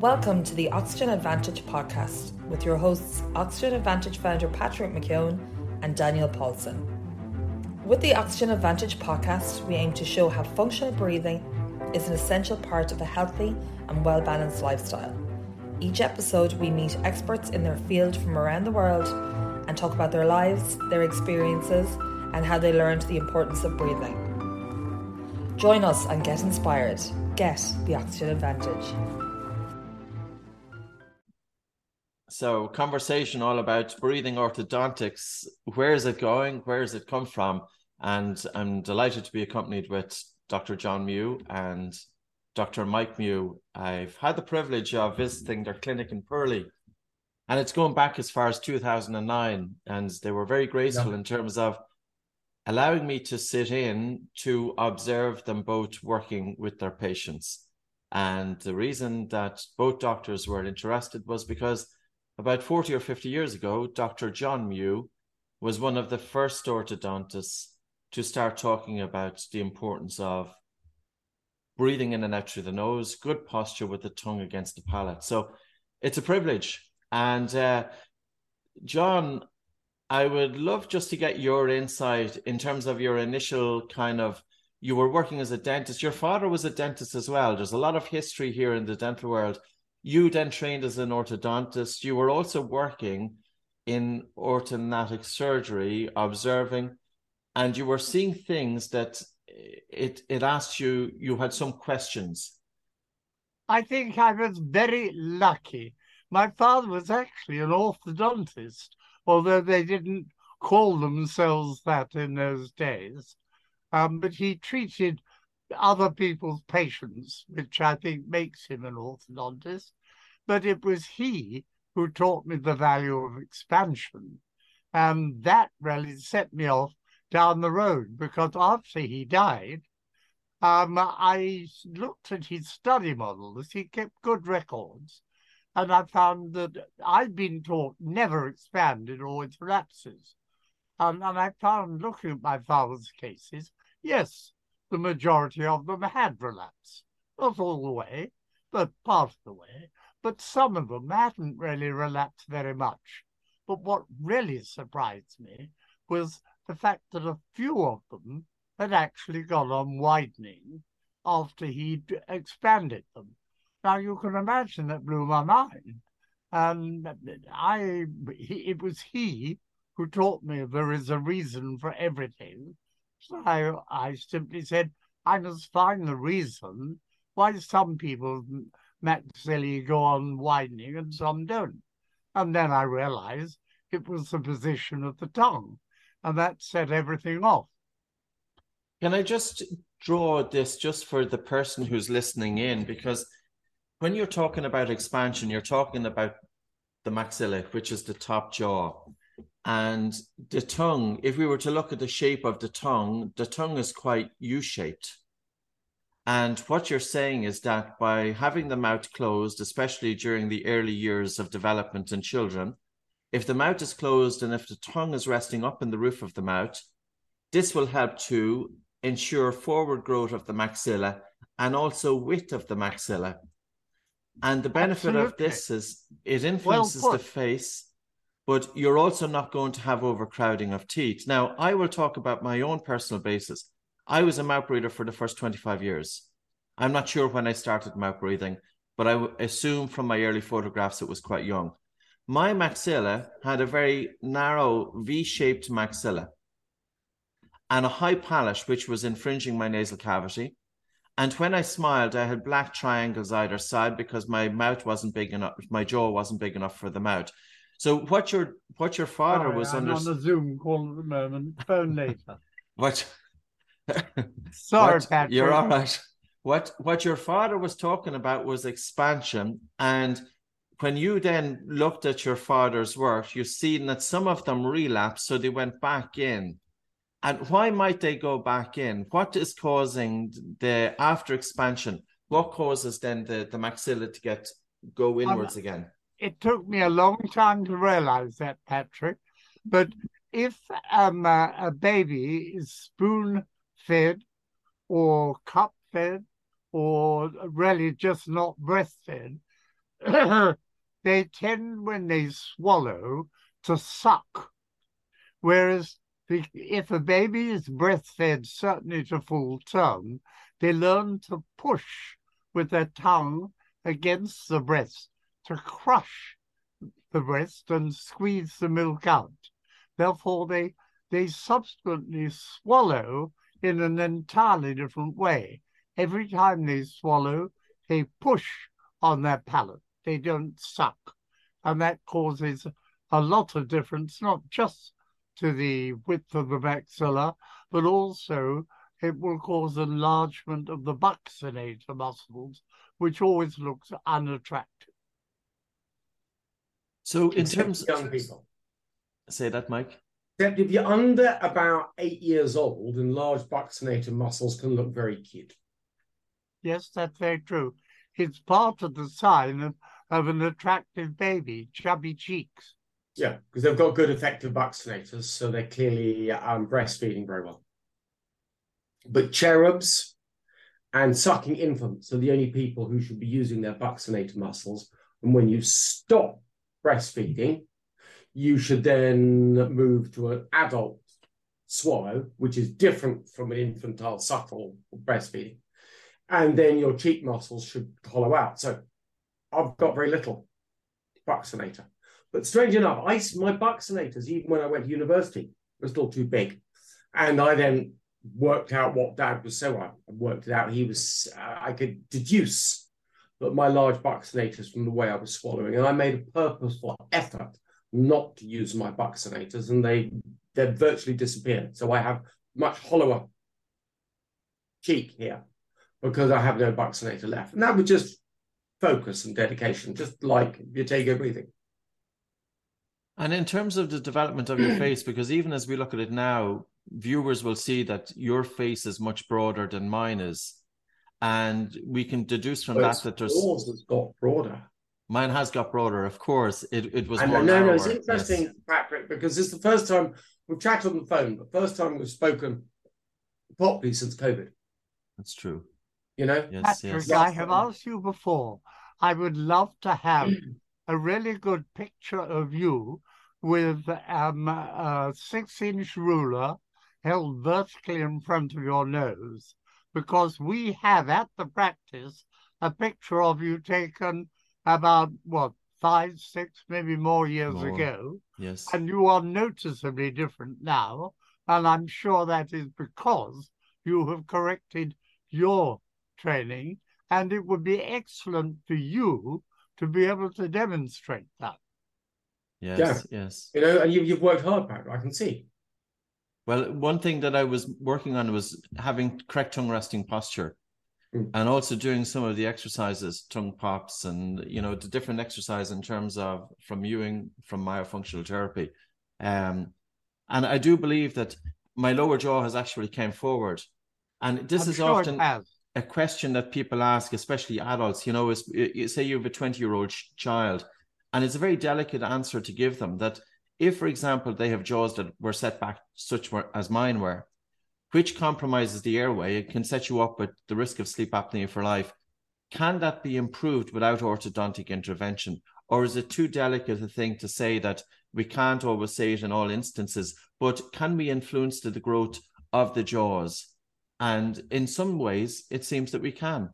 Welcome to the Oxygen Advantage podcast with your hosts, Oxygen Advantage founder Patrick McKeown and Daniel Paulson. With the Oxygen Advantage podcast, we aim to show how functional breathing is an essential part of a healthy and well balanced lifestyle. Each episode, we meet experts in their field from around the world and talk about their lives, their experiences, and how they learned the importance of breathing. Join us and get inspired. Get the Oxygen Advantage. So, conversation all about breathing orthodontics. Where is it going? Where has it come from? And I'm delighted to be accompanied with Dr. John Mew and Dr. Mike Mew. I've had the privilege of visiting their clinic in Purley, and it's going back as far as 2009. And they were very graceful yeah. in terms of allowing me to sit in to observe them both working with their patients. And the reason that both doctors were interested was because about 40 or 50 years ago, Dr. John Mew was one of the first orthodontists to start talking about the importance of breathing in and out through the nose, good posture with the tongue against the palate. So it's a privilege. And uh, John, I would love just to get your insight in terms of your initial kind of you were working as a dentist. Your father was a dentist as well. There's a lot of history here in the dental world. You then trained as an orthodontist. You were also working in orthodontic surgery, observing, and you were seeing things that it it asked you. You had some questions. I think I was very lucky. My father was actually an orthodontist although they didn't call themselves that in those days. Um, but he treated other people's patients, which I think makes him an orthodontist. But it was he who taught me the value of expansion. And that really set me off down the road because after he died, um, I looked at his study models. He kept good records. And I found that I'd been taught never expand, it always relapses. And, and I found looking at my father's cases, yes, the majority of them had relapsed. Not all the way, but part of the way. But some of them hadn't really relapsed very much. But what really surprised me was the fact that a few of them had actually gone on widening after he'd expanded them. Now you can imagine that blew my mind. And I, it was he who taught me there is a reason for everything. So I, I simply said, I must find the reason why some people maxillae go on widening and some don't. And then I realized it was the position of the tongue, and that set everything off. Can I just draw this just for the person who's listening in? Because when you're talking about expansion, you're talking about the maxilla, which is the top jaw. And the tongue, if we were to look at the shape of the tongue, the tongue is quite U shaped. And what you're saying is that by having the mouth closed, especially during the early years of development in children, if the mouth is closed and if the tongue is resting up in the roof of the mouth, this will help to ensure forward growth of the maxilla and also width of the maxilla. And the benefit Absolutely. of this is it influences well the face, but you're also not going to have overcrowding of teeth. Now, I will talk about my own personal basis. I was a mouth breather for the first 25 years. I'm not sure when I started mouth breathing, but I assume from my early photographs it was quite young. My maxilla had a very narrow V shaped maxilla and a high palate, which was infringing my nasal cavity. And when I smiled, I had black triangles either side because my mouth wasn't big enough, my jaw wasn't big enough for the mouth. So what your what your father Sorry, was I'm under... on the Zoom call at the moment. Phone later. what? Sorry, what, Patrick. You're all right. What what your father was talking about was expansion, and when you then looked at your father's work, you seen that some of them relapsed, so they went back in. And why might they go back in? What is causing the after expansion? What causes then the, the maxilla to get go inwards um, again? It took me a long time to realize that, Patrick. But if um, uh, a baby is spoon fed or cup fed or really just not breastfed, they tend, when they swallow, to suck. Whereas if a baby is breastfed, certainly to full term, they learn to push with their tongue against the breast to crush the breast and squeeze the milk out. Therefore, they they subsequently swallow in an entirely different way. Every time they swallow, they push on their palate. They don't suck. And that causes a lot of difference, not just to the width of the maxilla, but also it will cause enlargement of the buccinator muscles, which always looks unattractive. So, in terms of young people, say that, Mike. Except if you're under about eight years old, enlarged buccinator muscles can look very cute. Yes, that's very true. It's part of the sign of, of an attractive baby, chubby cheeks. Yeah, because they've got good effective buccinators, so they're clearly um, breastfeeding very well. But cherubs and sucking infants are the only people who should be using their buccinator muscles. And when you stop breastfeeding, you should then move to an adult swallow, which is different from an infantile suckle or breastfeeding. And then your cheek muscles should hollow out. So I've got very little buccinator. But strange enough, I, my buccinators, even when I went to university, were still too big. And I then worked out what dad was so I worked it out. He was, uh, I could deduce that my large buccinators from the way I was swallowing. And I made a purposeful effort not to use my buccinators, and they they've virtually disappeared. So I have much hollower cheek here because I have no buccinator left. And that was just focus and dedication, just like you take breathing. And in terms of the development of your face, because even as we look at it now, viewers will see that your face is much broader than mine is. And we can deduce from that that there's yours has got broader. Mine has got broader, of course. It it was and more. No, narrower. no, it's interesting, yes. Patrick, because it's the first time we've chatted on the phone, but first time we've spoken properly since COVID. That's true. You know, yes, Patrick, yes. I have asked you before. I would love to have a really good picture of you with um, a six-inch ruler held vertically in front of your nose, because we have at the practice a picture of you taken about what five, six, maybe more years more. ago. Yes. And you are noticeably different now. And I'm sure that is because you have corrected your training. And it would be excellent for you to be able to demonstrate that. Yes, yeah. yes. You know, and you, you've worked hard, Pat, I can see. Well, one thing that I was working on was having correct tongue resting posture. Mm. and also doing some of the exercises tongue pops and you know the different exercise in terms of from mewing from myofunctional therapy. Um and i do believe that my lower jaw has actually came forward. And this I'm is sure often a question that people ask especially adults you know is say you have a 20 year old child and it's a very delicate answer to give them that if for example they have jaws that were set back such as mine were which compromises the airway, it can set you up with the risk of sleep apnea for life. Can that be improved without orthodontic intervention? Or is it too delicate a thing to say that we can't always say it in all instances, but can we influence the growth of the jaws? And in some ways, it seems that we can.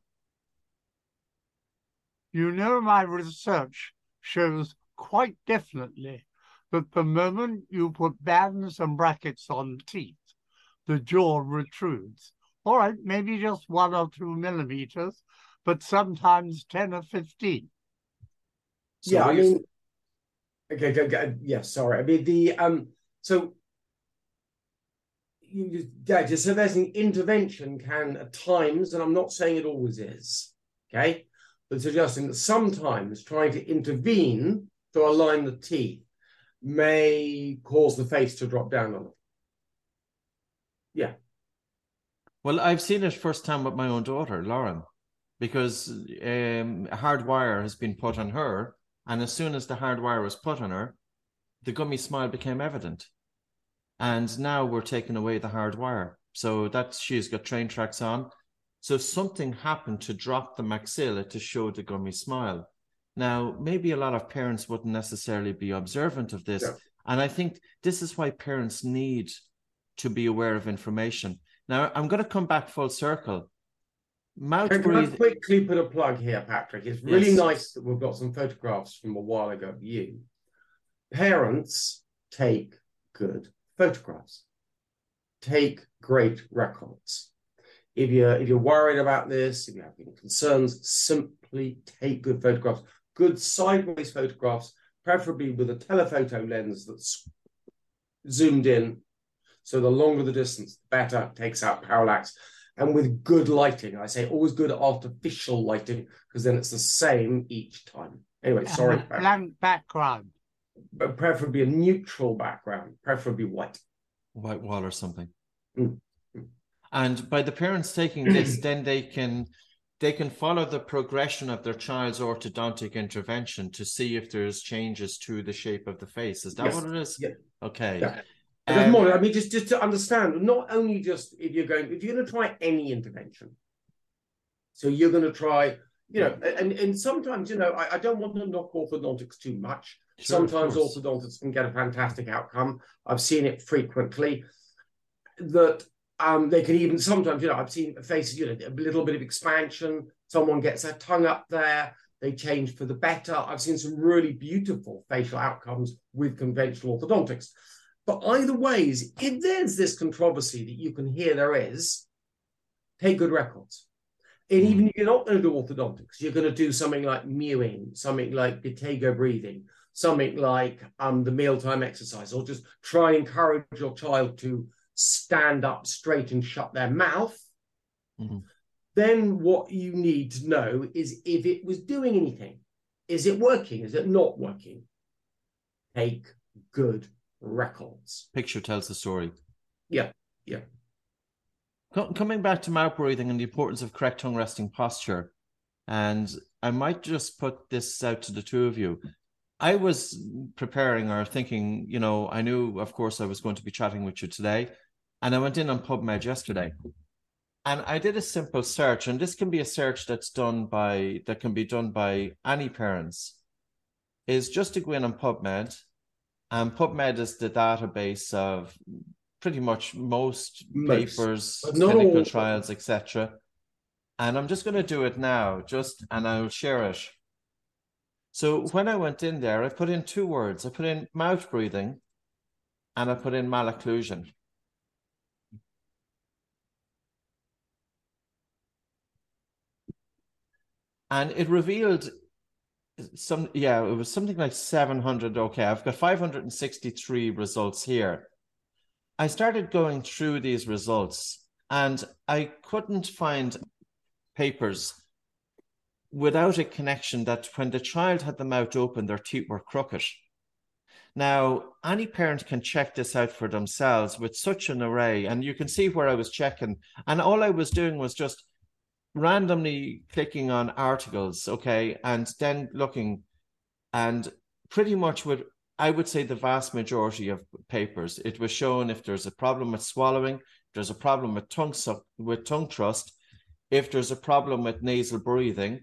You know, my research shows quite definitely that the moment you put bands and brackets on teeth, the jaw retrudes. All right, maybe just one or two millimeters, but sometimes 10 or 15. So yeah, I mean, okay, go, go, yeah, sorry. I mean, the, um, so, you, yeah, just so there's an intervention can at times, and I'm not saying it always is, okay, but suggesting that sometimes trying to intervene to align the teeth may cause the face to drop down a little. Yeah. Well, I've seen it first time with my own daughter, Lauren, because um, a hard wire has been put on her. And as soon as the hard wire was put on her, the gummy smile became evident. And now we're taking away the hard wire. So that she's got train tracks on. So something happened to drop the maxilla to show the gummy smile. Now, maybe a lot of parents wouldn't necessarily be observant of this. And I think this is why parents need to be aware of information. Now, I'm going to come back full circle. Mouth Can I quickly put a plug here, Patrick? It's really Yes. nice that we've got some photographs from a while ago of you. Parents take good photographs. Take great records. If you're if you're worried about this, if you have any concerns, simply take good photographs. Good sideways photographs, preferably with a telephoto lens that's zoomed in. So the longer the distance, the better. Takes out parallax and with good lighting. I say always good artificial lighting because then it's the same each time. Anyway, sorry, And blank background. but preferably a neutral background, preferably white. white wall or something. Mm. And by the parents taking this, then they can they can follow the progression of their child's orthodontic intervention to see if there's changes to the shape of the face. Is that Yes. what it is? Yeah. Okay. Yeah. There's Um, more. I mean, just just to understand, not only just if you're going, if you're going to try any intervention, so you're going to try, you know, and and sometimes, you know, I, I don't want to knock orthodontics too much. Sure, sometimes orthodontics can get a fantastic outcome. I've seen it frequently. That um, they can even sometimes, you know, I've seen faces, you know, a little bit of expansion. Someone gets their tongue up there, they change for the better. I've seen some really beautiful facial outcomes with conventional orthodontics. But either ways, if there's this controversy that you can hear there is, take good records. And even if you're not going to do orthodontics, you're going to do something like mewing, something like Buteyko breathing, something like um, the mealtime exercise, or just try and encourage your child to stand up straight and shut their mouth. Mhm. Then what you need to know is if it was doing anything. Is it working? Is it not working? Take good records. Picture tells the story. Yeah, yeah. Co- Coming back to mouth breathing and the importance of correct tongue resting posture, and I might just put this out to the two of you. I was preparing or thinking, you know, I knew, of course, I was going to be chatting with you today, and I went in on PubMed yesterday, and I did a simple search, and this can be a search that's done by that can be done by any parents. Is just to go in on PubMed, and PubMed is the database of pretty much most, Most, papers, not clinical trials, etc. And I'm just going to do it now, just and I'll share it. So when I went in there, I put in two words. I put in mouth breathing, and I put in malocclusion. And it revealed some, yeah, it was something like 700. Okay, I've got 563 results here. I started going through these results and I couldn't find papers without a connection that when the child had the mouth open, their teeth were crooked. Now, any parent can check this out for themselves with such an array, and you can see where I was checking, and all I was doing was just randomly clicking on articles, okay, and then looking, and pretty much with I would say the vast majority of papers, it was shown if there's a problem with swallowing, there's a problem with tongue suck, with tongue thrust, if there's a problem with nasal breathing,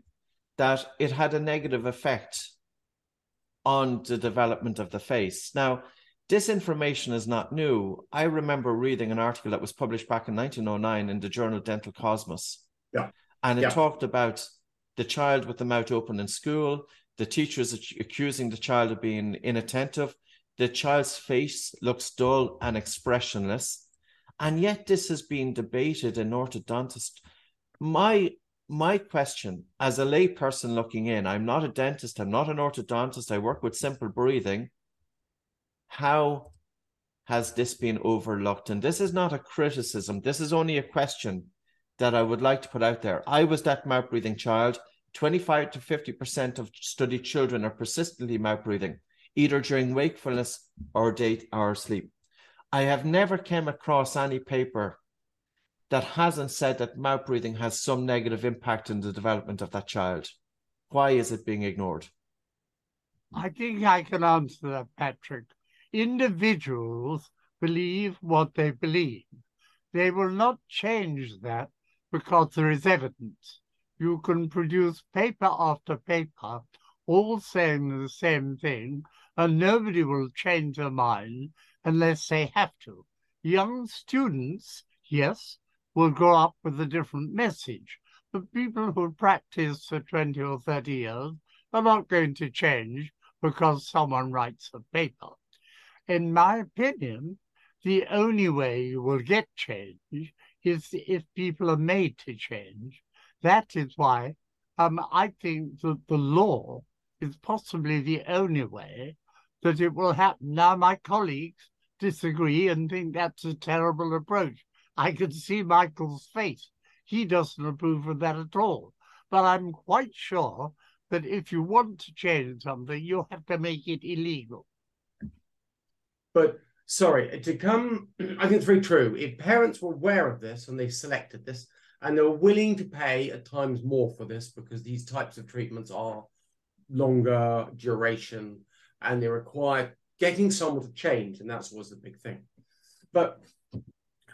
that it had a negative effect on the development of the face. Now, this information is not new. I remember reading an article that was published back in 1909 in the journal Dental Cosmos. Yeah. And it Yeah. talked about the child with the mouth open in school, the teachers ac- accusing the child of being inattentive, the child's face looks dull and expressionless. And yet this has been debated in orthodontist. My my question as a lay person looking in, I'm not a dentist, I'm not an orthodontist, I work with simple breathing. How has this been overlooked? And this is not a criticism, this is only a question that I would like to put out there. I was that mouth breathing child. 25 to 50% of studied children are persistently mouth breathing, either during wakefulness or day or sleep. I have never came across any paper that hasn't said that mouth breathing has some negative impact in the development of that child. Why is it being ignored? I think I can answer that, Patrick. Individuals believe what they believe. They will not change that because there is evidence. You can produce paper after paper all saying the same thing, and nobody will change their mind unless they have to. Young students, yes, will grow up with a different message, but people who practice for 20 or 30 years are not going to change because someone writes a paper. In my opinion, the only way you will get change is if people are made to change. That is why um, I think that the law is possibly the only way that it will happen. Now, my colleagues disagree and think that's a terrible approach. I can see Michael's face. He doesn't approve of that at all. But I'm quite sure that if you want to change something, you have to make it illegal. But sorry, to come, I think it's very true. If parents were aware of this and they selected this and they were willing to pay at times more for this because these types of treatments are longer duration and they require getting someone to change, and that's always the big thing. But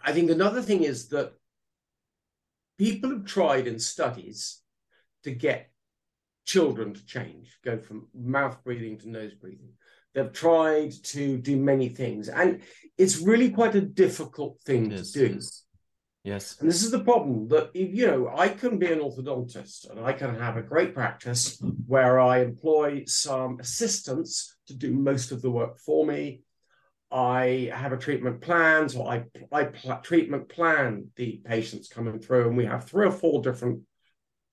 I think another thing is that people have tried in studies to get children to change, go from mouth breathing to nose breathing. They've tried to do many things, and it's really quite a difficult thing to do. Yes. And this is the problem that, you know, I can be an orthodontist and I can have a great practice where I employ some assistants to do most of the work for me. I have a treatment plan, so I, I pl- treatment plan the patients coming through, and we have three or four different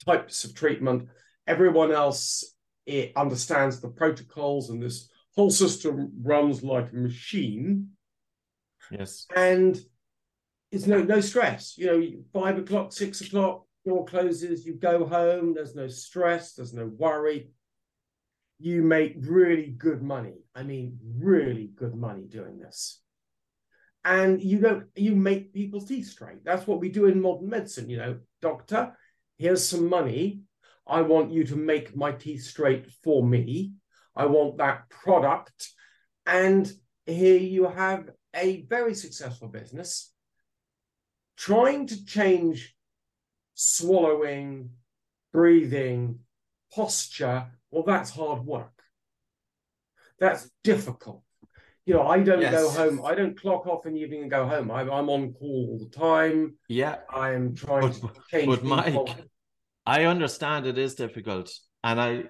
types of treatment. Everyone else it understands the protocols, and this whole system runs like a machine. Yes. And it's no no stress. You know, five o'clock, six o'clock, door closes, you go home. There's no stress. There's no worry. You make really good money. I mean, really good money doing this. And you don't you make people's teeth straight. That's what we do in modern medicine. You know, doctor, here's some money. I want you to make my teeth straight for me. I want that product. And here you have a very successful business trying to change swallowing, breathing, posture, well, that's hard work. That's difficult. You know, I don't yes. go home. I don't clock off in the evening and go home. I'm, I'm on call all the time. Yeah. I'm trying but, to change. But. Mike, I understand it is difficult. And I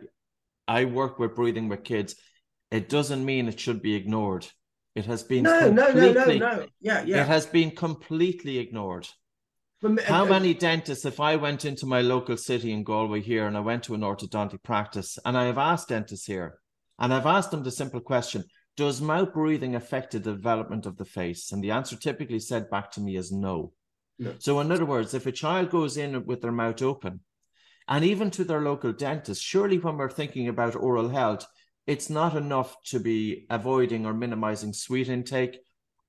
I work with breathing with kids. It doesn't mean it should be ignored. It has been no, no, no, no, no. Yeah, yeah. It has been completely ignored. But, How uh, many dentists, if I went into my local city in Galway here and I went to an orthodontic practice and I have asked dentists here, and I've asked them the simple question Does mouth breathing affect the development of the face? And the answer typically said back to me is no. no. So, in other words, if a child goes in with their mouth open, and even to their local dentist, surely when we're thinking about oral health, it's not enough to be avoiding or minimizing sweet intake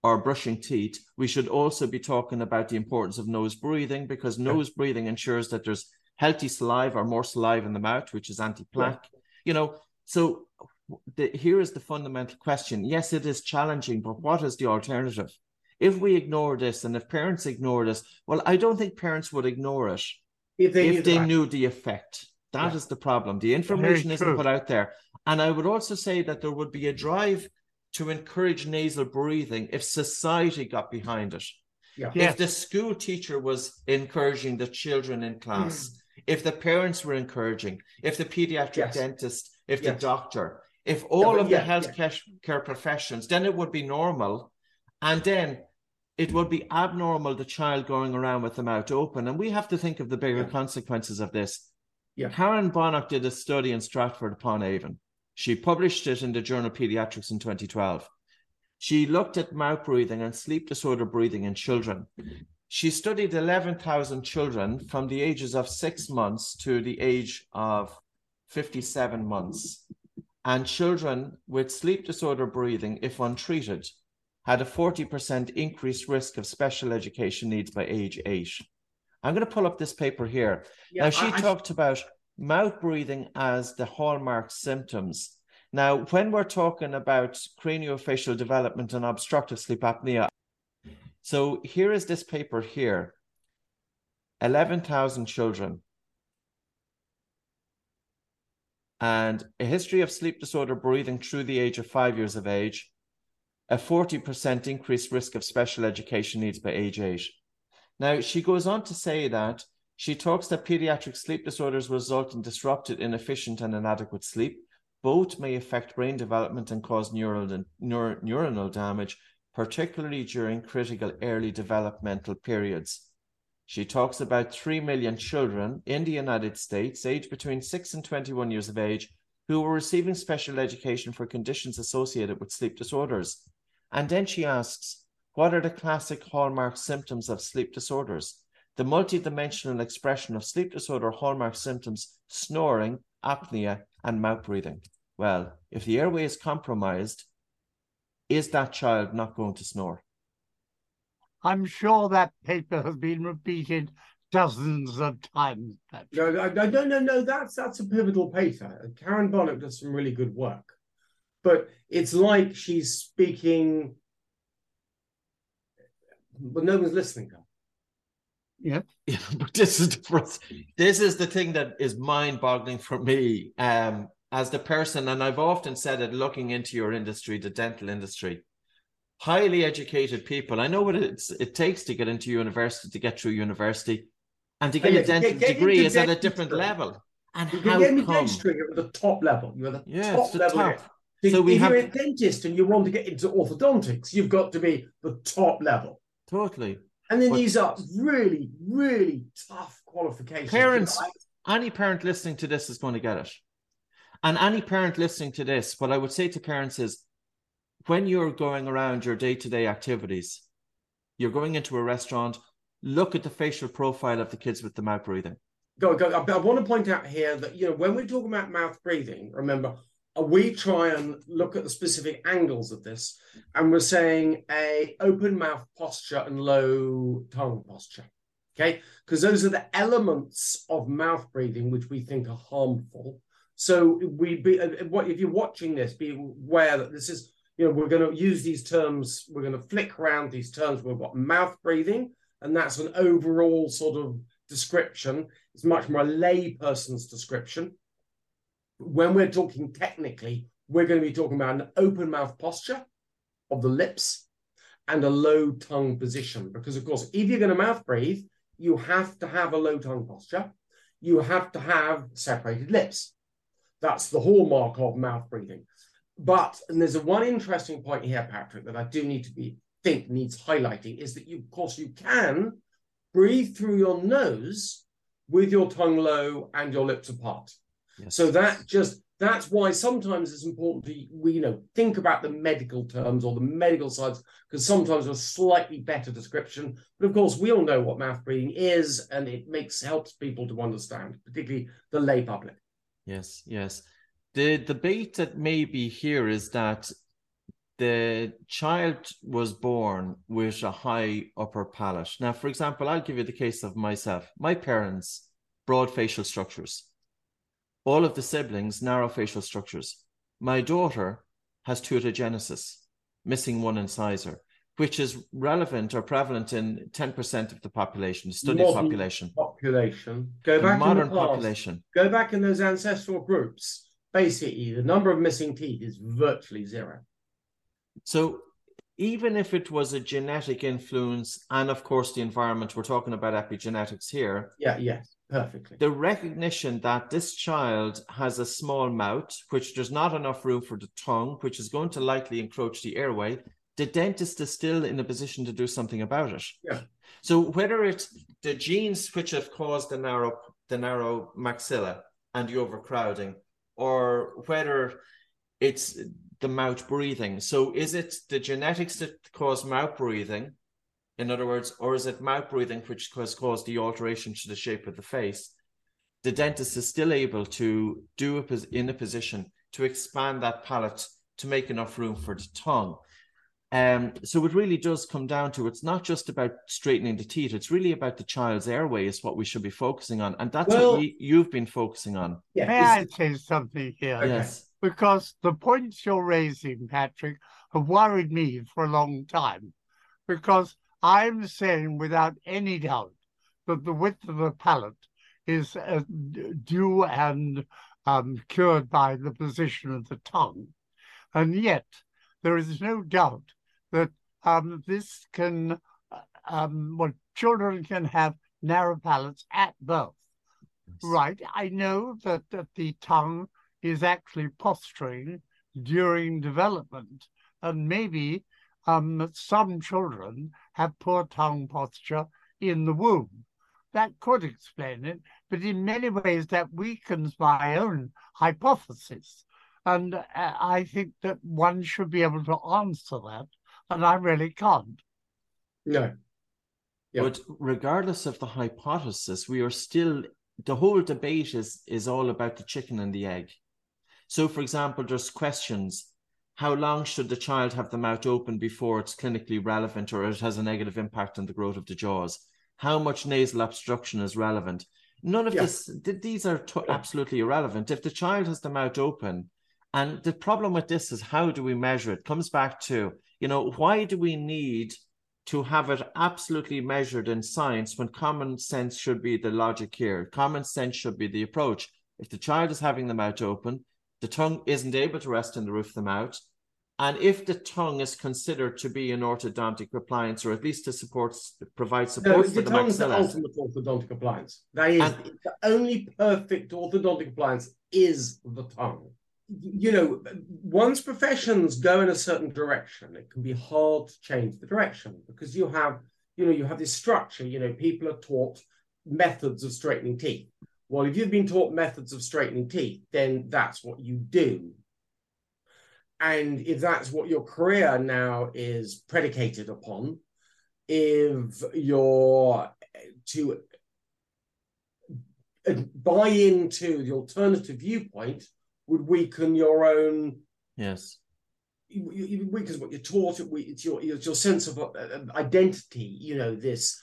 or brushing teeth. We should also be talking about the importance of nose breathing because nose yeah. breathing ensures that there's healthy saliva or more saliva in the mouth, which is anti-plaque. Yeah. You know, so the, here is the fundamental question. Yes, it is challenging, but what is the alternative? If we ignore this and if parents ignore this, well, I don't think parents would ignore it if they, if knew, they the knew the effect. That yeah. is the problem. The information isn't put out there. And I would also say that there would be a drive to encourage nasal breathing if society got behind it. Yeah. If the school teacher was encouraging the children in class, mm. if the parents were encouraging, if the pediatric yes. dentist, if yes. the doctor, if all yeah, of yeah, the healthcare care professions, then it would be normal. And then it would be abnormal the child going around with the mouth open. And we have to think of the bigger consequences of this. Yeah. Karen Bonuck did a study in Stratford upon Avon. She published it in the Journal Pediatrics in 2012. She looked at mouth breathing and sleep disorder breathing in children. She studied 11,000 children from the ages of six months to the age of 57 months. And children with sleep disorder breathing, if untreated, had a 40% increased risk of special education needs by age eight. I'm going to pull up this paper here. Yeah, now, she I, talked I... about mouth breathing as the hallmark symptoms. Now, when we're talking about craniofacial development and obstructive sleep apnea, so here is this paper here 11,000 children. and a history of sleep disorder breathing through the age of five years of age, a 40% increased risk of special education needs by age eight. Now, she goes on to say that she talks that pediatric sleep disorders result in disrupted, inefficient, and inadequate sleep. Both may affect brain development and cause neural, neur, neuronal damage, particularly during critical early developmental periods. She talks about 3 million children in the United States, aged between 6 and 21 years of age, who were receiving special education for conditions associated with sleep disorders. And then she asks, what are the classic hallmark symptoms of sleep disorders? The multidimensional expression of sleep disorder hallmark symptoms snoring, apnea, and mouth breathing. Well, if the airway is compromised, is that child not going to snore? I'm sure that paper has been repeated dozens of times. No, no, no, no, no. That's that's a pivotal paper. Karen Bonuck does some really good work, but it's like she's speaking, but no one's listening to her. Yeah. yeah but this is the this is the thing that is mind-boggling for me. Um, as the person, and I've often said it, looking into your industry, the dental industry, highly educated people. I know what it's, it takes to get into university, to get through university, and to get oh, a dental get, get degree is at a different level. And you how get come? dentistry at the top level. You're the yeah, top the level. top. So if have... you're a dentist and you want to get into orthodontics, you've got to be the top level. Totally. And then but... these are really, really tough qualifications. Parents, any parent listening to this is going to get it. And any parent listening to this, what I would say to parents is when you're going around your day to day activities, you're going into a restaurant, look at the facial profile of the kids with the mouth breathing. Go, go. I want to point out here that, you know, when we're talking about mouth breathing, remember, we try and look at the specific angles of this and we're saying a open mouth posture and low tongue posture okay because those are the elements of mouth breathing which we think are harmful so we be uh, if you're watching this, be aware that this is you know we're going to use these terms. We're going to flick around these terms. We've got mouth breathing, and that's an overall sort of description. It's much more a layperson's description. When we're talking technically, we're going to be talking about an open mouth posture of the lips and a low tongue position. Because, of course, if you're going to mouth breathe, you have to have a low tongue posture. You have to have separated lips. That's the hallmark of mouth breathing. But and there's a one interesting point here, Patrick, that I do need to be think needs highlighting is that you, of course, you can breathe through your nose with your tongue low and your lips apart. Yes. So that just that's why sometimes it's important to we you know think about the medical terms or the medical sides because sometimes a slightly better description. But of course, we all know what mouth breathing is, and it makes helps people to understand, particularly the lay public. Yes, yes. The debate that may be here is that the child was born with a high upper palate. Now, for example, I'll give you the case of myself. My parents, broad facial structures. All of the siblings, narrow facial structures. My daughter has ptuitagenesis, missing one incisor which is relevant or prevalent in 10% of the population, the study modern population. Population. Go back modern in the past, population. Go back in those ancestral groups. Basically, the number of missing teeth is virtually zero. So even if it was a genetic influence and of course the environment, we're talking about epigenetics here. Yeah, yes, perfectly. The recognition that this child has a small mouth, which there's not enough room for the tongue, which is going to likely encroach the airway, the dentist is still in a position to do something about it. Yeah. So whether it's the genes which have caused the narrow the narrow maxilla and the overcrowding, or whether it's the mouth breathing. So is it the genetics that cause mouth breathing, in other words, or is it mouth breathing which has caused the alteration to the shape of the face? The dentist is still able to do it in a position to expand that palate to make enough room for the tongue. Um, so it really does come down to it's not just about straightening the teeth; it's really about the child's airway is what we should be focusing on, and that's well, what you, have been focusing on. Yeah, May I say something here? Yes, because the points you're raising, Patrick, have worried me for a long time, because I'm saying without any doubt that the width of the palate is uh, due and um, cured by the position of the tongue. And yet, there is no doubt that um, this can, uh, um, well, children can have narrow palates at birth. Yes. Right. I know that, that the tongue is actually posturing during development, and maybe um, some children have poor tongue posture in the womb. That could explain it, but in many ways that weakens my own hypothesis. And uh, I think that one should be able to answer that, and I really can't. No. Yep. But regardless of the hypothesis, we are still the whole debate is is all about the chicken and the egg. So, for example, there's questions: How long should the child have the mouth open before it's clinically relevant, or it has a negative impact on the growth of the jaws? How much nasal obstruction is relevant? None of this; these are t- absolutely irrelevant. If the child has the mouth open, and the problem with this is how do we measure it? Comes back to you know why do we need to have it absolutely measured in science when common sense should be the logic here. Common sense should be the approach. If the child is having the mouth open, the tongue isn't able to rest in the roof of the mouth, and if the tongue is considered to be an orthodontic appliance, or at least to support, provide support no, for the, the tongue is the ultimate orthodontic appliance. That is and, the only perfect orthodontic appliance is the tongue you know, once professions go in a certain direction, it can be hard to change the direction because you have, you know, you have this structure. You know, people are taught methods of straightening teeth. Well, if you've been taught methods of straightening teeth, then that's what you do. And if that's what your career now is predicated upon, if you're to buy into the alternative viewpoint, would weaken your own. Yes. It weakens what you're taught. It's your it's your sense of uh, uh, identity. You know this.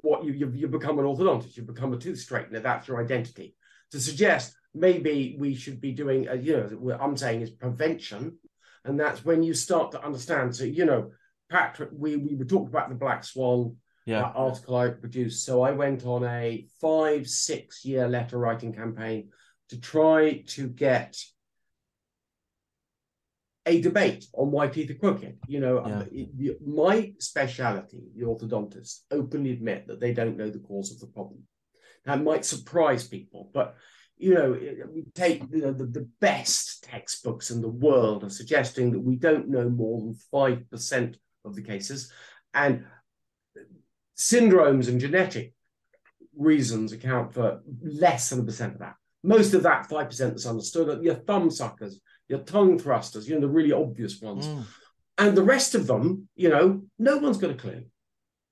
What you you you become an orthodontist. You become a tooth straightener. That's your identity. To suggest maybe we should be doing. Uh, you know what I'm saying is prevention, and that's when you start to understand. So you know, Patrick, we we were talking about the black swan yeah. article I produced. So I went on a five, six year letter writing campaign to try to get a debate on why teeth are crooked. You know, yeah. my speciality, the orthodontists, openly admit that they don't know the cause of the problem. That might surprise people, but you know, we take you know, the, the best textbooks in the world are suggesting that we don't know more than five percent of the cases, and syndromes and genetic reasons account for less than a percent of that. Most of that 5% that's understood are your thumb suckers, your tongue thrusters, you know, the really obvious ones. Mm. And the rest of them, you know, no one's got a clue.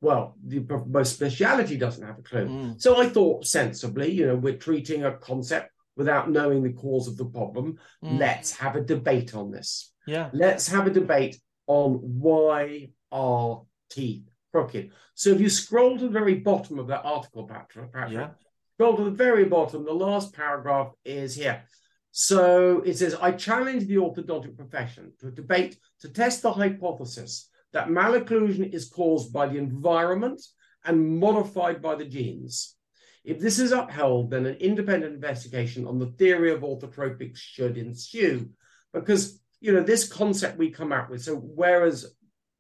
Well, the most speciality doesn't have a clue. Mm. So I thought sensibly, you know, we're treating a concept without knowing the cause of the problem. Mm. Let's have a debate on this. Yeah. Let's have a debate on why are teeth crooked. So if you scroll to the very bottom of that article, Patrick, Patrick yeah. Go to the very bottom. The last paragraph is here. So it says, I challenge the orthodontic profession to a debate to test the hypothesis that malocclusion is caused by the environment and modified by the genes. If this is upheld, then an independent investigation on the theory of orthotropics should ensue. Because, you know, this concept we come out with, so whereas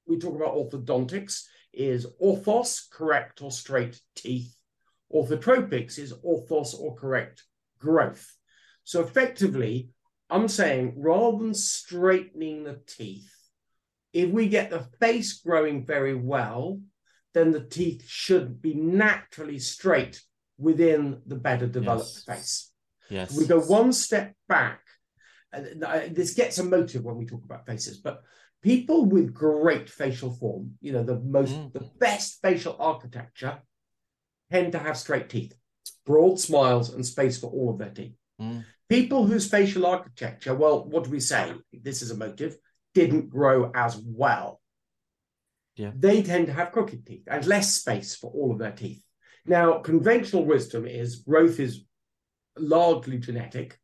we talk about orthodontics, is orthos, correct or straight teeth, Orthotropics is orthos or correct growth. So effectively, I'm saying rather than straightening the teeth, if we get the face growing very well, then the teeth should be naturally straight within the better developed yes. face. Yes. We go one step back. And this gets emotive when we talk about faces, but people with great facial form, you know, the most, mm. the best facial architecture tend to have straight teeth, broad smiles, and space for all of their teeth. Mm. People whose facial architecture, well, what do we say? This is a motive, didn't grow as well. Yeah. They tend to have crooked teeth and less space for all of their teeth. Now, conventional wisdom is growth is largely genetic.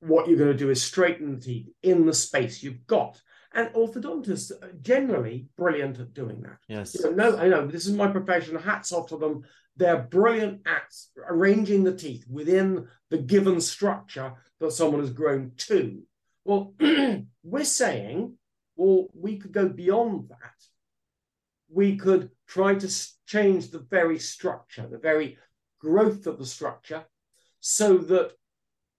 What you're going to do is straighten the teeth in the space you've got. And orthodontists are generally brilliant at doing that. Yes. You know, no, I know this is my profession. Hats off to them. They're brilliant at arranging the teeth within the given structure that someone has grown to. Well, we're saying, well, we could go beyond that. We could try to change the very structure, the very growth of the structure, so that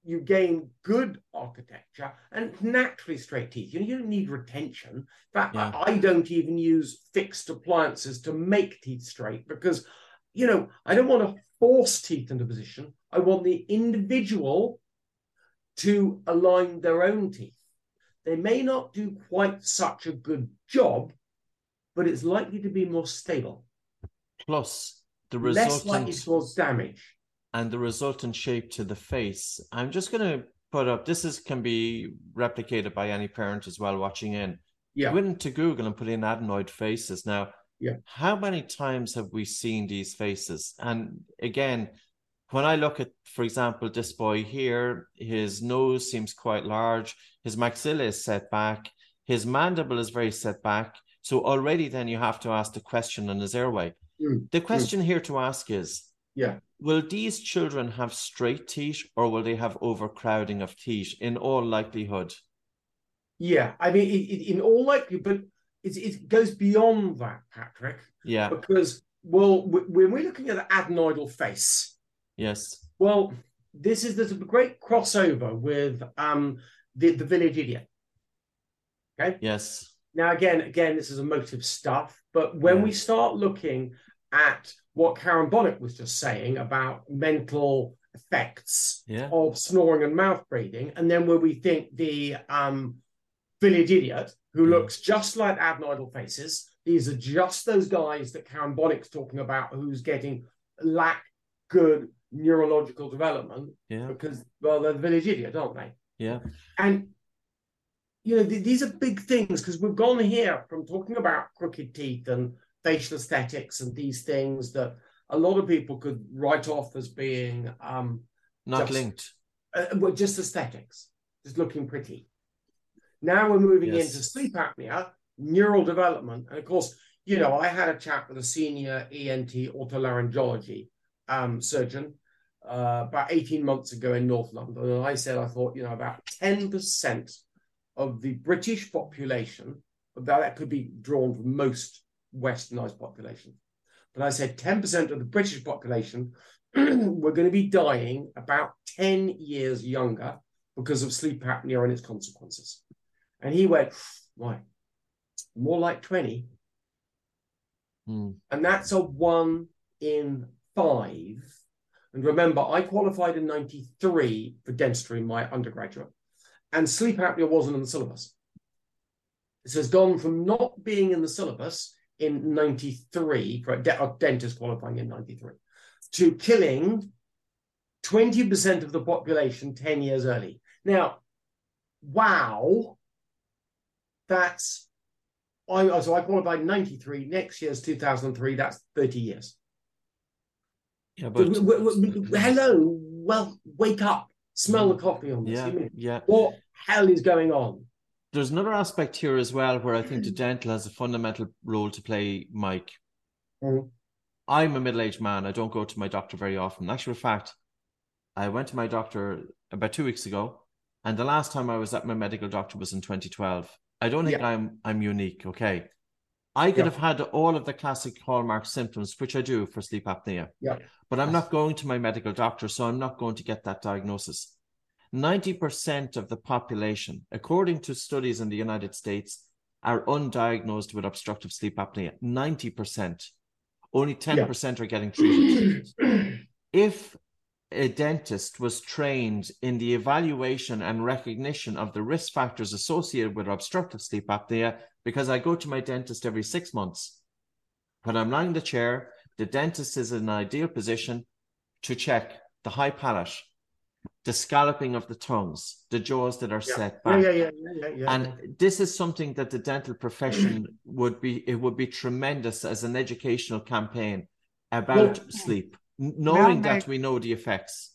you gain good architecture and naturally straight teeth. You, know, you don't need retention. In fact, yeah. I, I don't even use fixed appliances to make teeth straight because, you know, I don't want to force teeth into position. I want the individual to align their own teeth. They may not do quite such a good job, but it's likely to be more stable. Plus, the resultant less likely to cause damage and the resultant shape to the face. I'm just going to put up this is can be replicated by any parent as well watching in. Yeah. Go into Google and put in adenoid faces. Now, yeah. How many times have we seen these faces? And again, when I look at, for example, this boy here, his nose seems quite large, his maxilla is set back, his mandible is very set back. So already then you have to ask the question on his airway. Mm. The question mm. here to ask is yeah. Will these children have straight teeth or will they have overcrowding of teeth in all likelihood? Yeah, I mean, it, in all likelihood, but it, it goes beyond that, Patrick. Yeah. Because, well, when we're looking at the adenoidal face, yes. Well, this is there's a great crossover with um the, the village idiot. Okay. Yes. Now, again, again, this is emotive stuff, but when yeah. we start looking at what Karen Bonuck was just saying about mental effects yeah. of snoring and mouth breathing, and then where we think the um, village idiot who mm. looks just like adenoidal faces, these are just those guys that Karen Bonuck's talking about who's getting lack good neurological development yeah. because well they're the village idiot, aren't they? Yeah. And you know th- these are big things because we've gone here from talking about crooked teeth and facial aesthetics and these things that a lot of people could write off as being um, not just, linked. Uh, well, just aesthetics, just looking pretty. Now we're moving yes. into sleep apnea, neural development, and of course, you know, I had a chat with a senior ENT otolaryngology um, surgeon uh, about 18 months ago in North London, and I said I thought, you know, about 10% of the British population, that, that could be drawn from most westernized population. But I said 10% of the British population were going to be dying about 10 years younger because of sleep apnea and its consequences. And he went, why? More like 20. Mm. And that's a one in five. And remember, I qualified in 93 for dentistry my undergraduate, and sleep apnea wasn't in the syllabus. So It has gone from not being in the syllabus in 93 for a, de- a dentist qualifying in 93 to killing 20% of the population 10 years early. Now, wow, that's I so I qualified 93. Next year's 2003. That's 30 years. Yeah, but hello, well, wake up, smell the coffee on this. Yeah, yeah. What hell is going on? there's another aspect here as well where I think the dental has a fundamental role to play, Mike. Mm. I'm a middle aged man. I don't go to my doctor very often. In actual fact, I went to my doctor about two weeks ago, and the last time I was at my medical doctor was in 2012. I don't think yeah. I'm I'm unique. Okay, I could yeah. have had all of the classic hallmark symptoms, which I do for sleep apnea. Yeah, but I'm not going to my medical doctor, so I'm not going to get that diagnosis. 90% of the population, according to studies in the United States, are undiagnosed with obstructive sleep apnea. 90%. Only 10% yeah. are getting treated. if a dentist was trained in the evaluation and recognition of the risk factors associated with obstructive sleep apnea, because I go to my dentist every six months. When I'm lying in the chair, the dentist is in an ideal position to check the high palate, the scalloping of the tongues, the jaws that are yeah. set back. Yeah, yeah, yeah, yeah, and this is something that the dental profession would be, it would be tremendous as an educational campaign about well, sleep, knowing that we know the effects.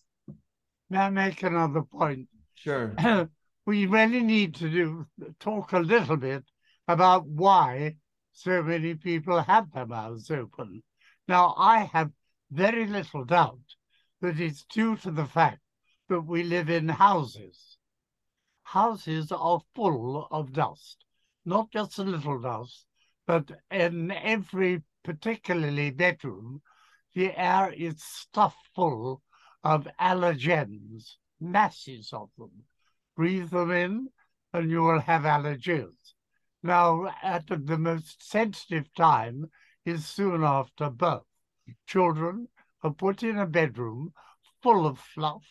May I make another point? Sure. we really need to do talk a little bit about why so many people have their mouths open. Now, I have very little doubt that it's due to the fact that we live in houses. Houses are full of dust, not just a little dust, but in every particularly bedroom, the air is stuffed full of allergens, masses of them. Breathe them in, and you will have allergies. Now, at the most sensitive time is soon after birth. Children are put in a bedroom full of fluff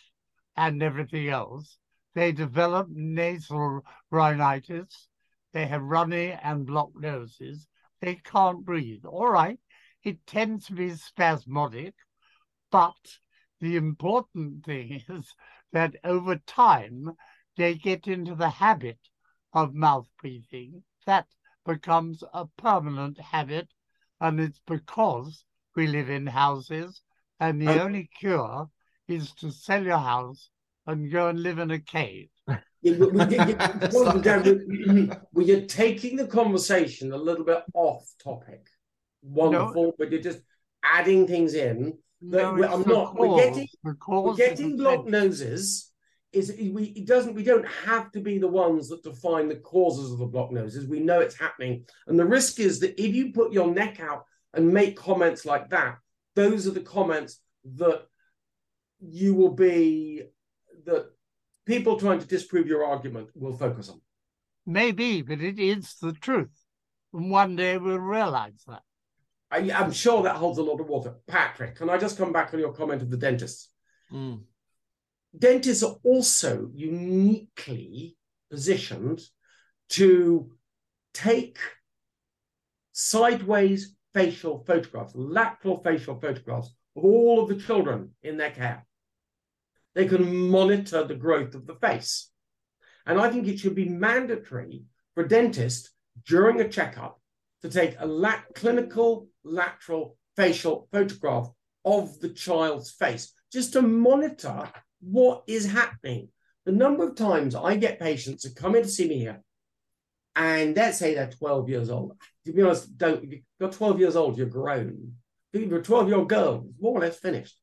and everything else. They develop nasal rhinitis. They have runny and blocked noses. They can't breathe. All right, it tends to be spasmodic, but the important thing is that over time they get into the habit of mouth breathing. That becomes a permanent habit, and it's because we live in houses, and the Okay. only cure is to sell your house and go and live in a cave. Yeah, we- well, Dan, well, you're taking the conversation a little bit off topic. Wonderful, but you're just adding things in. No, we- I'm not- we're getting- We're getting blocked noses. Is we it doesn't we don't have to be the ones that define the causes of the block noses. We know it's happening, and the risk is that if you put your neck out and make comments like that, those are the comments that you will be that people trying to disprove your argument will focus on. Maybe, but it is the truth. And one day we'll realize that. I, I'm sure that holds a lot of water. Patrick, can I just come back on your comment of the dentists? Mm. Dentists are also uniquely positioned to take sideways facial photographs, lateral facial photographs of all of the children in their care. They can monitor the growth of the face. And I think it should be mandatory for a dentist during a checkup to take a lat- clinical lateral facial photograph of the child's face just to monitor what is happening. The number of times I get patients who come in to see me here, and let's say they're 12 years old. To be honest, don't if you're 12 years old, you're grown. If you're a 12 year old girl, more or less finished.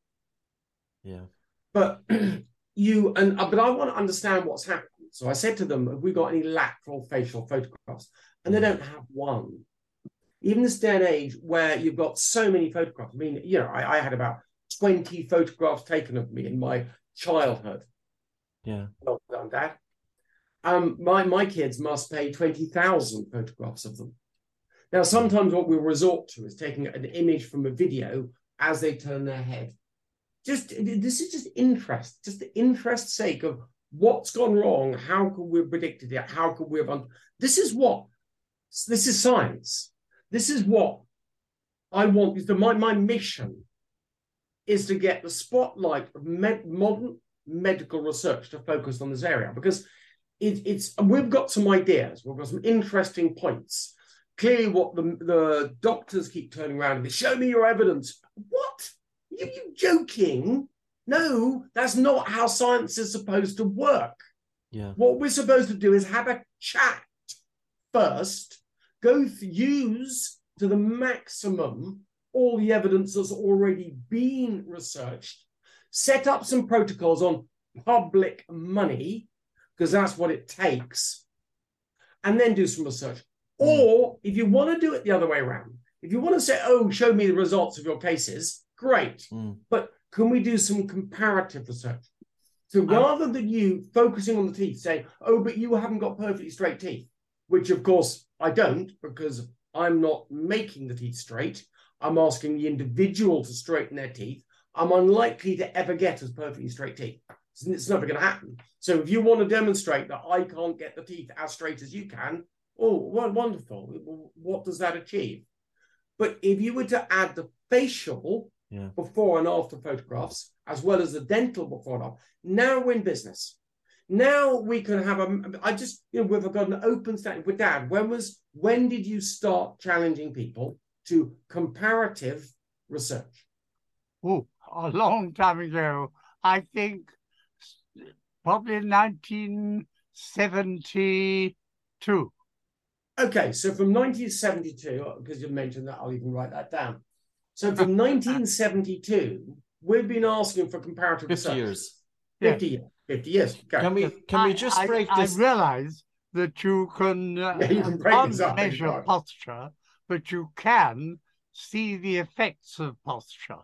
Yeah. But you and uh, but I want to understand what's happened. So I said to them, "Have we got any lateral facial photographs?" And they don't have one. Even this day and age, where you've got so many photographs. I mean, you know, I, I had about 20 photographs taken of me in my childhood. Yeah. Well done, Dad. Um, my my kids must pay 20,000 photographs of them. Now, sometimes what we'll resort to is taking an image from a video as they turn their head. Just this is just interest, just the interest sake of what's gone wrong. How could we have predicted it? How could we have? Un- this is what this is science. This is what I want. Is the my my mission is to get the spotlight of med- modern medical research to focus on this area because it, it's we've got some ideas. We've got some interesting points. Clearly, what the, the doctors keep turning around and they show me your evidence. What? Are you joking? No, that's not how science is supposed to work. Yeah. What we're supposed to do is have a chat first, go use to the maximum all the evidence that's already been researched, set up some protocols on public money, because that's what it takes, and then do some research. Or if you want to do it the other way around, if you want to say, oh, show me the results of your cases, great. Mm. But can we do some comparative research? So rather than you focusing on the teeth, saying, oh, but you haven't got perfectly straight teeth, which of course I don't because I'm not making the teeth straight. I'm asking the individual to straighten their teeth. I'm unlikely to ever get as perfectly straight teeth. It's- never going to happen. So if you want to demonstrate that I can't get the teeth as straight as you can, oh, well, wonderful. What does that achieve? But if you were to add the facial Yeah. before and after photographs, as well as the dental before and after, now we're in business. Now we can have a. I just, you know, we've got an open standing with Dad. When was, when did you start challenging people to comparative research? Oh, a long time ago. I think probably 1972. Okay, so from 1972, because you mentioned that, I'll even write that down. So from 1972, we've been asking for comparative 50 research. years. 50 years. 50 years. Okay. Can we can we just I, break I this? realize that you can, uh, Yeah, you can break can't measure can't posture, but you can see the effects of posture.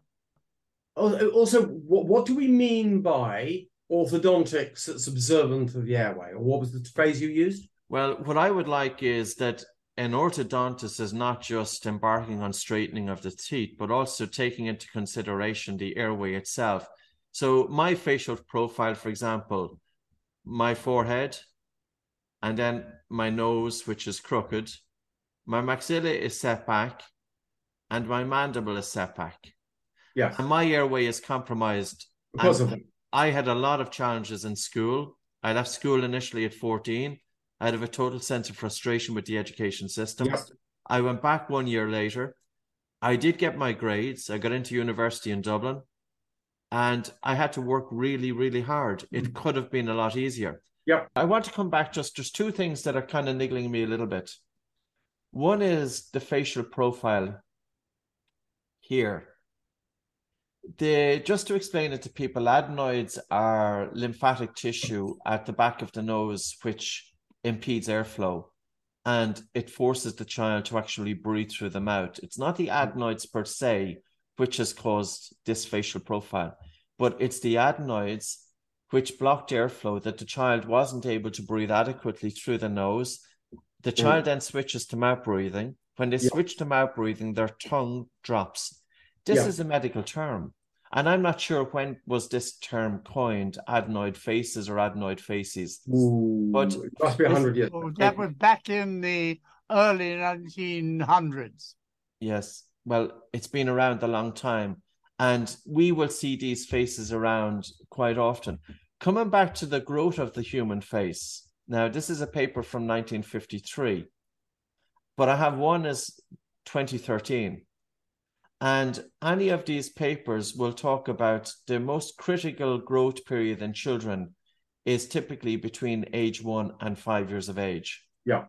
Also, what, what do we mean by orthodontics that's observant of the airway? Or what was the phrase you used? Well, what I would like is that an orthodontist is not just embarking on straightening of the teeth, but also taking into consideration the airway itself. So, my facial profile, for example, my forehead, and then my nose, which is crooked, my maxilla is set back, and my mandible is set back. Yes. And my airway is compromised Because of. I had a lot of challenges in school. I left school initially at 14 out of a total sense of frustration with the education system. Yep. I went back one year later. I did get my grades. I got into university in Dublin and I had to work really, really hard. It mm-hmm. could have been a lot easier. Yep. I want to come back just, there's two things that are kind of niggling me a little bit. One is the facial profile here the just to explain it to people, adenoids are lymphatic tissue at the back of the nose which impedes airflow and it forces the child to actually breathe through the mouth. It's not the adenoids per se which has caused this facial profile, but it's the adenoids which blocked airflow that the child wasn't able to breathe adequately through the nose. The mm. child then switches to mouth breathing. When they Yeah. switch to mouth breathing, their tongue drops. This Yeah. is a medical term. And I'm not sure when was this term coined, adenoid faces or adenoid faces. But it must be this- 100 years. That was back in the early 1900s. Yes. Well, it's been around a long time. And we will see these faces around quite often. Coming back to the growth of the human face. Now, this is a paper from 1953, but I have one as 2013. And any of these papers will talk about the most critical growth period in children is typically between age one and five years of age. Yeah.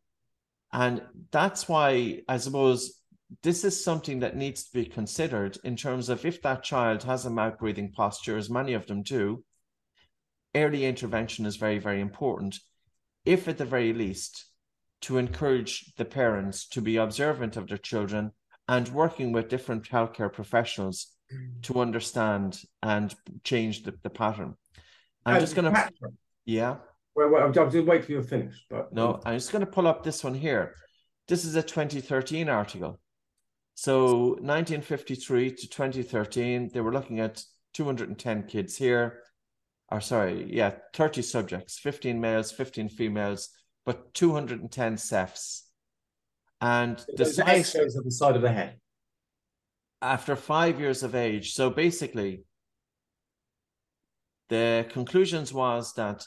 And that's why I suppose this is something that needs to be considered in terms of if that child has a mouth breathing posture, as many of them do, early intervention is very, very important. If at the very least, to encourage the parents to be observant of their children and working with different healthcare professionals mm. to understand and change the, the pattern. I'm just going to, yeah. Wait, wait, I'm just wait till you to finish. But No, I'm just going to pull up this one here. This is a 2013 article. So 1953 to 2013, they were looking at 210 kids here. Or sorry, yeah, 30 subjects, 15 males, 15 females, but 210 cephs. And the Those size X-rays at the side of the head. after five years of age. So basically, the conclusions was that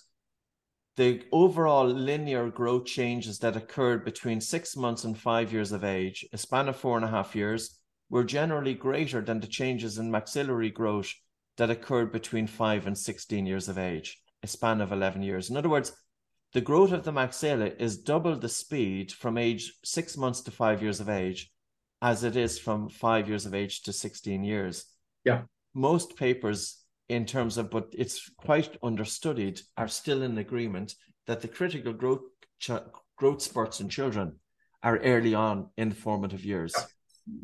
the overall linear growth changes that occurred between six months and five years of age, a span of four and a half years, were generally greater than the changes in maxillary growth that occurred between five and 16 years of age, a span of 11 years. In other words, the growth of the maxilla is double the speed from age six months to five years of age as it is from five years of age to 16 years. Yeah. Most papers, in terms of, but it's quite understudied, are still in agreement that the critical growth ch- growth spurts in children are early on in formative years.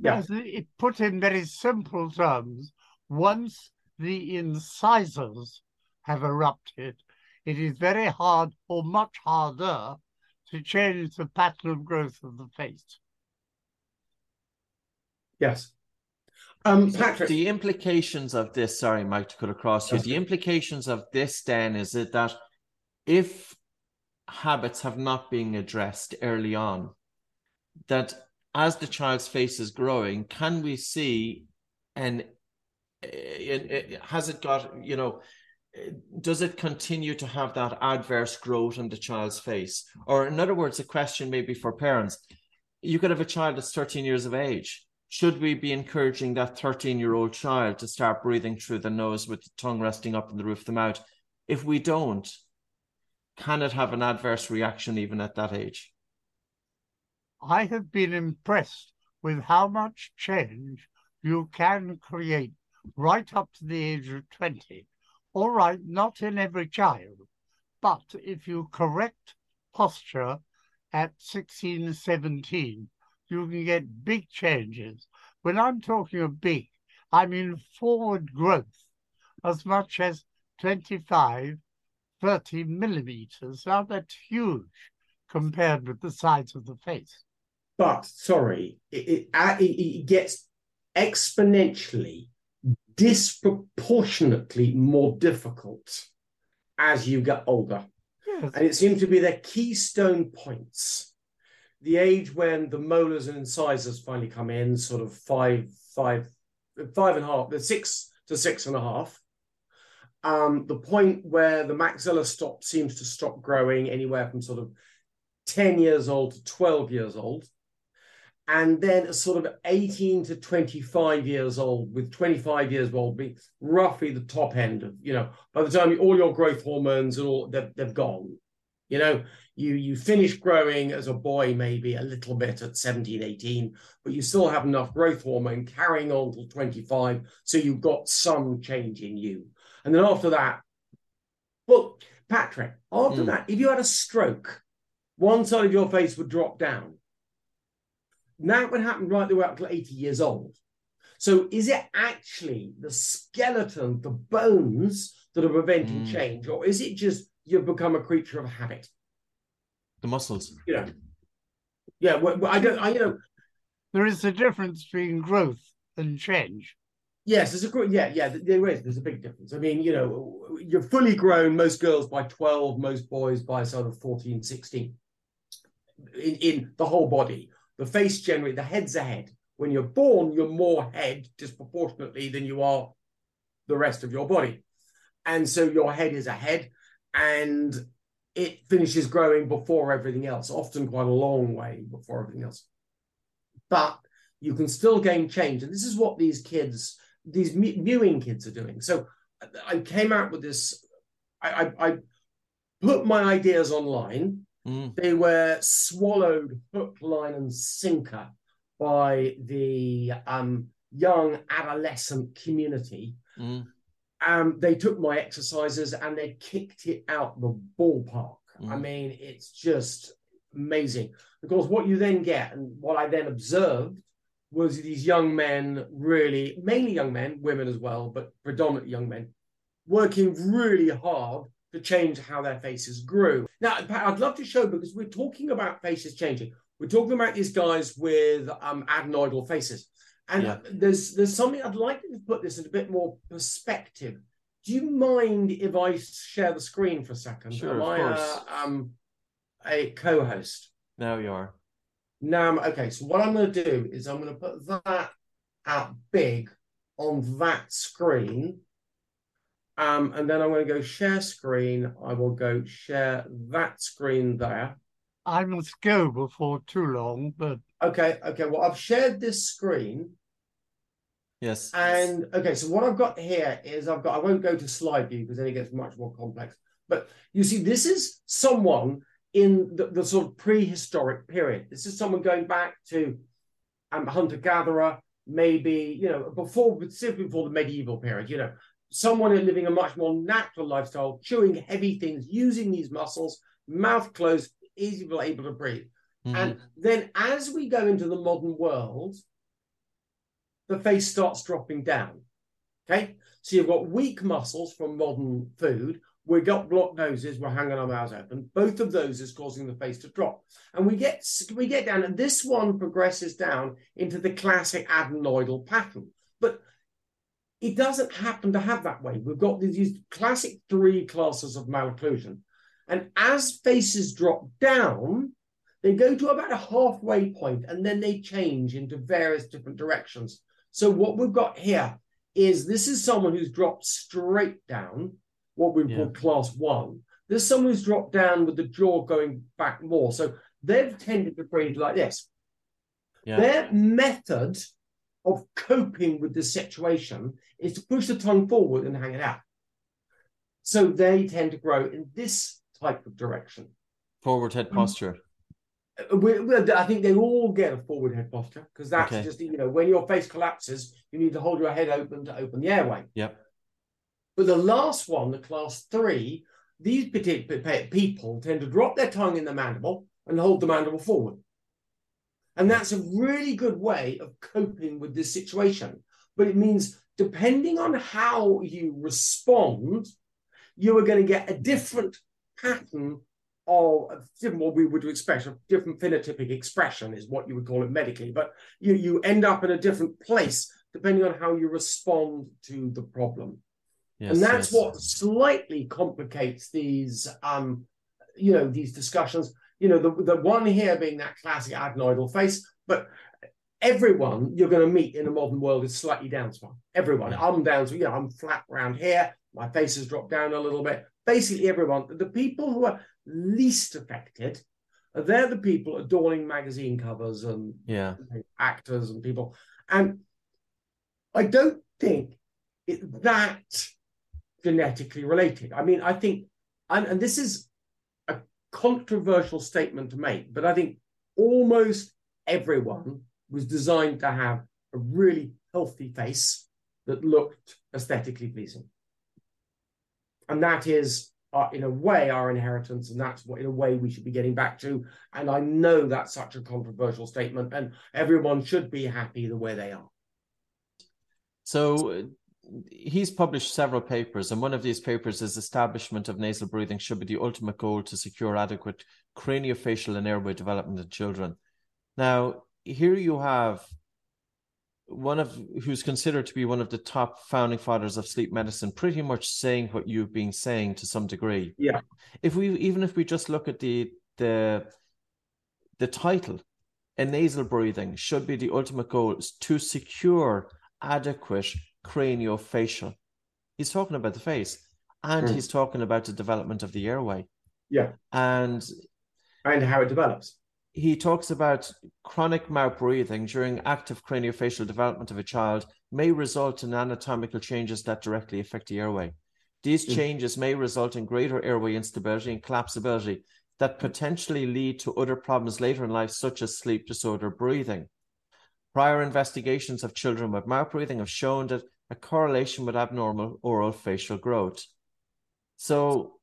Yeah. As It put in very simple terms, once the incisors have erupted, it is very hard or much harder to change the pattern of growth of the face. Yes. Um, Patrick, The implications of this, sorry, Mike, to cut across you. The implications of this then is it that if habits have not been addressed early on, that as the child's face is growing, can we see and has it got, you know, does it continue to have that adverse growth in the child's face? Or, in other words, a question maybe for parents you could have a child that's 13 years of age. Should we be encouraging that 13 year old child to start breathing through the nose with the tongue resting up in the roof of the mouth? If we don't, can it have an adverse reaction even at that age? I have been impressed with how much change you can create right up to the age of 20. All right, not in every child, but if you correct posture at 16, 17, you can get big changes. When I'm talking of big, I mean forward growth as much as 25, 30 millimeters. Now that's huge compared with the size of the face. But sorry, it, it, it gets exponentially, disproportionately more difficult as you get older. Yes. And it seems to be the keystone points. The age when the molars and incisors finally come in, sort of five, five, five and a half, six to six and a half. Um, the point where the maxilla stop seems to stop growing anywhere from sort of 10 years old to 12 years old and then sort of 18 to 25 years old, with 25 years old being roughly the top end of, you know, by the time all your growth hormones and all they've, they've gone. You know, you you finish growing as a boy maybe a little bit at 17, 18, but you still have enough growth hormone carrying on till 25. So you've got some change in you. And then after that, well, Patrick, after mm. that, if you had a stroke, one side of your face would drop down that would happen right the way up to 80 years old. So is it actually the skeleton, the bones that are preventing mm. change, or is it just you've become a creature of habit? The muscles. Yeah. know. Yeah, well, I don't I you know there is a difference between growth and change. Yes, there's a yeah, yeah, there is. There's a big difference. I mean, you know, you're fully grown, most girls by 12, most boys by sort of 14, 16 in, in the whole body the face generally, the head's a head. When you're born, you're more head disproportionately than you are the rest of your body. And so your head is a head and it finishes growing before everything else, often quite a long way before everything else. But you can still gain change. And this is what these kids, these mewing kids are doing. So I came out with this, I, I, I put my ideas online Mm. They were swallowed hook, line, and sinker by the um, young adolescent community. Mm. Um, they took my exercises and they kicked it out the ballpark. Mm. I mean, it's just amazing. Because what you then get, and what I then observed, was these young men really, mainly young men, women as well, but predominantly young men, working really hard to change how their faces grew. Now, I'd love to show because we're talking about faces changing. We're talking about these guys with um, adenoidal faces. And yeah. there's there's something I'd like to put this in a bit more perspective. Do you mind if I share the screen for a second? Sure, Am of I course. A, um, a co-host? Now you are. Now, okay. So what I'm going to do is I'm going to put that out big on that screen um, and then I'm going to go share screen. I will go share that screen there. I must go before too long, but okay, okay. Well, I've shared this screen. Yes. And okay, so what I've got here is I've got I won't go to slide view because then it gets much more complex. But you see, this is someone in the, the sort of prehistoric period. This is someone going back to um, hunter gatherer, maybe you know before, specifically before the medieval period. You know, someone living a much more natural lifestyle, chewing heavy things, using these muscles, mouth closed, easy able to breathe. Mm-hmm. And then as we go into the modern world, the face starts dropping down. Okay. So you've got weak muscles from modern food. We've got blocked noses, we're hanging our mouths open. Both of those is causing the face to drop. And we get we get down, and this one progresses down into the classic adenoidal pattern. But it doesn't happen to have that way. We've got these classic three classes of malocclusion. And as faces drop down, they go to about a halfway point and then they change into various different directions. So, what we've got here is this is someone who's dropped straight down, what we yeah. call class one. There's someone who's dropped down with the jaw going back more. So, they've tended to breathe like this. Yeah. Their method of coping with the situation is to push the tongue forward and hang it out. So they tend to grow in this type of direction. Forward head mm. posture. Uh, we, we, I think they all get a forward head posture because that's Okay. just you know when your face collapses, you need to hold your head open to open the airway. Yep. But the last one, the class three, these particular people tend to drop their tongue in the mandible and hold the mandible forward. And that's a really good way of coping with this situation. But it means depending on how you respond, you are going to get a different pattern of different what we would expect, a different phenotypic expression is what you would call it medically. But you, you end up in a different place depending on how you respond to the problem Yes, and that's yes. what slightly complicates these um you know these discussions you know the, the one here being that classic adenoidal face but everyone you're going to meet in a modern world is slightly downswung everyone Yeah. i'm down so you know i'm flat around here my face has dropped down a little bit basically everyone the people who are least affected they're the people adorning magazine covers and Yeah. actors and people. And I don't think it's that genetically related. I mean, I think, and, and this is a controversial statement to make, but I think almost everyone was designed to have a really healthy face that looked aesthetically pleasing. And that is, uh, in a way, our inheritance, and that's what, in a way, we should be getting back to. And I know that's such a controversial statement, and everyone should be happy the way they are. So uh, he's published several papers, and one of these papers is establishment of nasal breathing should be the ultimate goal to secure adequate craniofacial and airway development in children. Now, here you have one of who's considered to be one of the top founding fathers of sleep medicine, pretty much saying what you've been saying to some degree. Yeah. If we even if we just look at the the the title, a nasal breathing should be the ultimate goal is to secure adequate craniofacial. He's talking about the face and Mm. he's talking about the development of the airway. Yeah. And And how it develops. He talks about chronic mouth breathing during active craniofacial development of a child may result in anatomical changes that directly affect the airway. These Mm. changes may result in greater airway instability and collapsibility that potentially lead to other problems later in life, such as sleep disorder breathing. Prior investigations of children with mouth breathing have shown that a correlation with abnormal oral facial growth. So,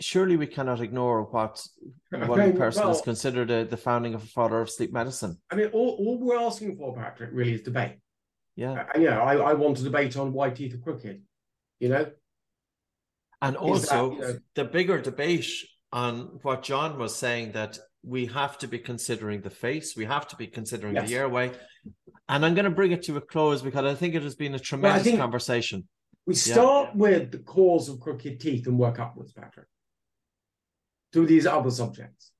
surely we cannot ignore what one person is well- considered a, the founding of a father of sleep medicine. I mean, all, all we're asking for, Patrick, really is debate. Yeah. Uh, you know, I, I want a debate on why teeth are crooked. You know, And Is that, also you know- the bigger debate on what John was saying that we have to be considering the face, we have to be considering Yes. the airway. And I'm going to bring it to a close because I think it has been a tremendous think- conversation. we start with the cause of crooked teeth and work upwards, Patrick, to these other subjects.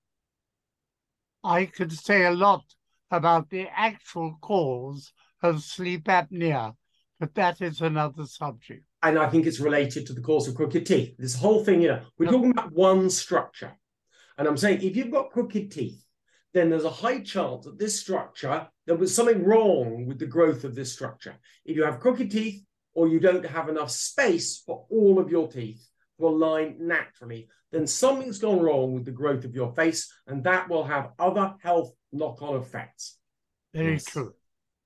I could say a lot about the actual cause of sleep apnea, but that is another subject. And I think it's related to the cause of crooked teeth. This whole thing, you know, we're Yep. talking about one structure. And I'm saying if you've got crooked teeth, then there's a high chance that this structure, there was something wrong with the growth of this structure. If you have crooked teeth or you don't have enough space for all of your teeth to align naturally, then something's gone wrong with the growth of your face, and that will have other health knock on effects. Very Yes. true.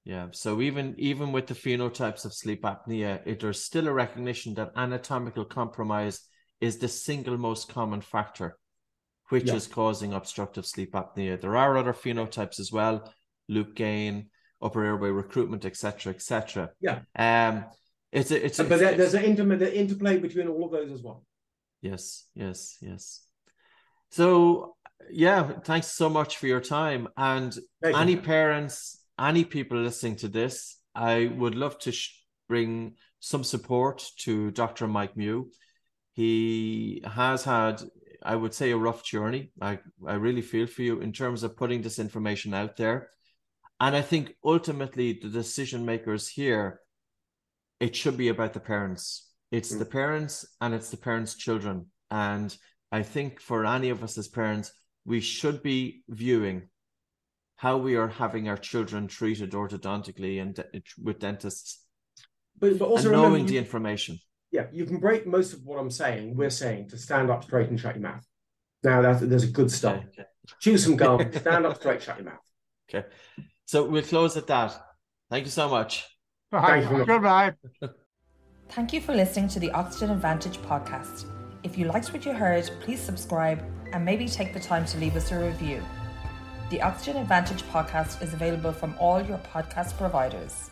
Yeah. So even even with the phenotypes of sleep apnea, it, there's still a recognition that anatomical compromise is the single most common factor, which Yeah. is causing obstructive sleep apnea. There are other phenotypes as well, loop gain, upper airway recruitment, etc., etc. Yeah. Um, it's a, it's a, but it's- there's an inter- the interplay between all of those as well. Yes, yes, yes. So, yeah, thanks so much for your time. And Thank you. any parents, any people listening to this, I would love to sh- bring some support to Dr. Mike Mew. He has had, I would say, a rough journey. I, I really feel for you in terms of putting this information out there. And I think ultimately the decision makers here, it should be about the parents. It's Mm. the parents and it's the parents' children. And I think for any of us as parents, we should be viewing how we are having our children treated orthodontically and de- with dentists But, but also knowing remember, the information. yeah, you can break most of what I'm saying. We're saying to stand up straight and shut your mouth. Now that there's a good start. Okay, okay. Chew some gum, stand up straight, shut your mouth. okay. So we'll close at that. Thank you so much. Right. you. Goodbye. Thank you for listening to the Oxygen Advantage podcast. If you liked what you heard, please subscribe and maybe take the time to leave us a review. The Oxygen Advantage podcast is available from all your podcast providers.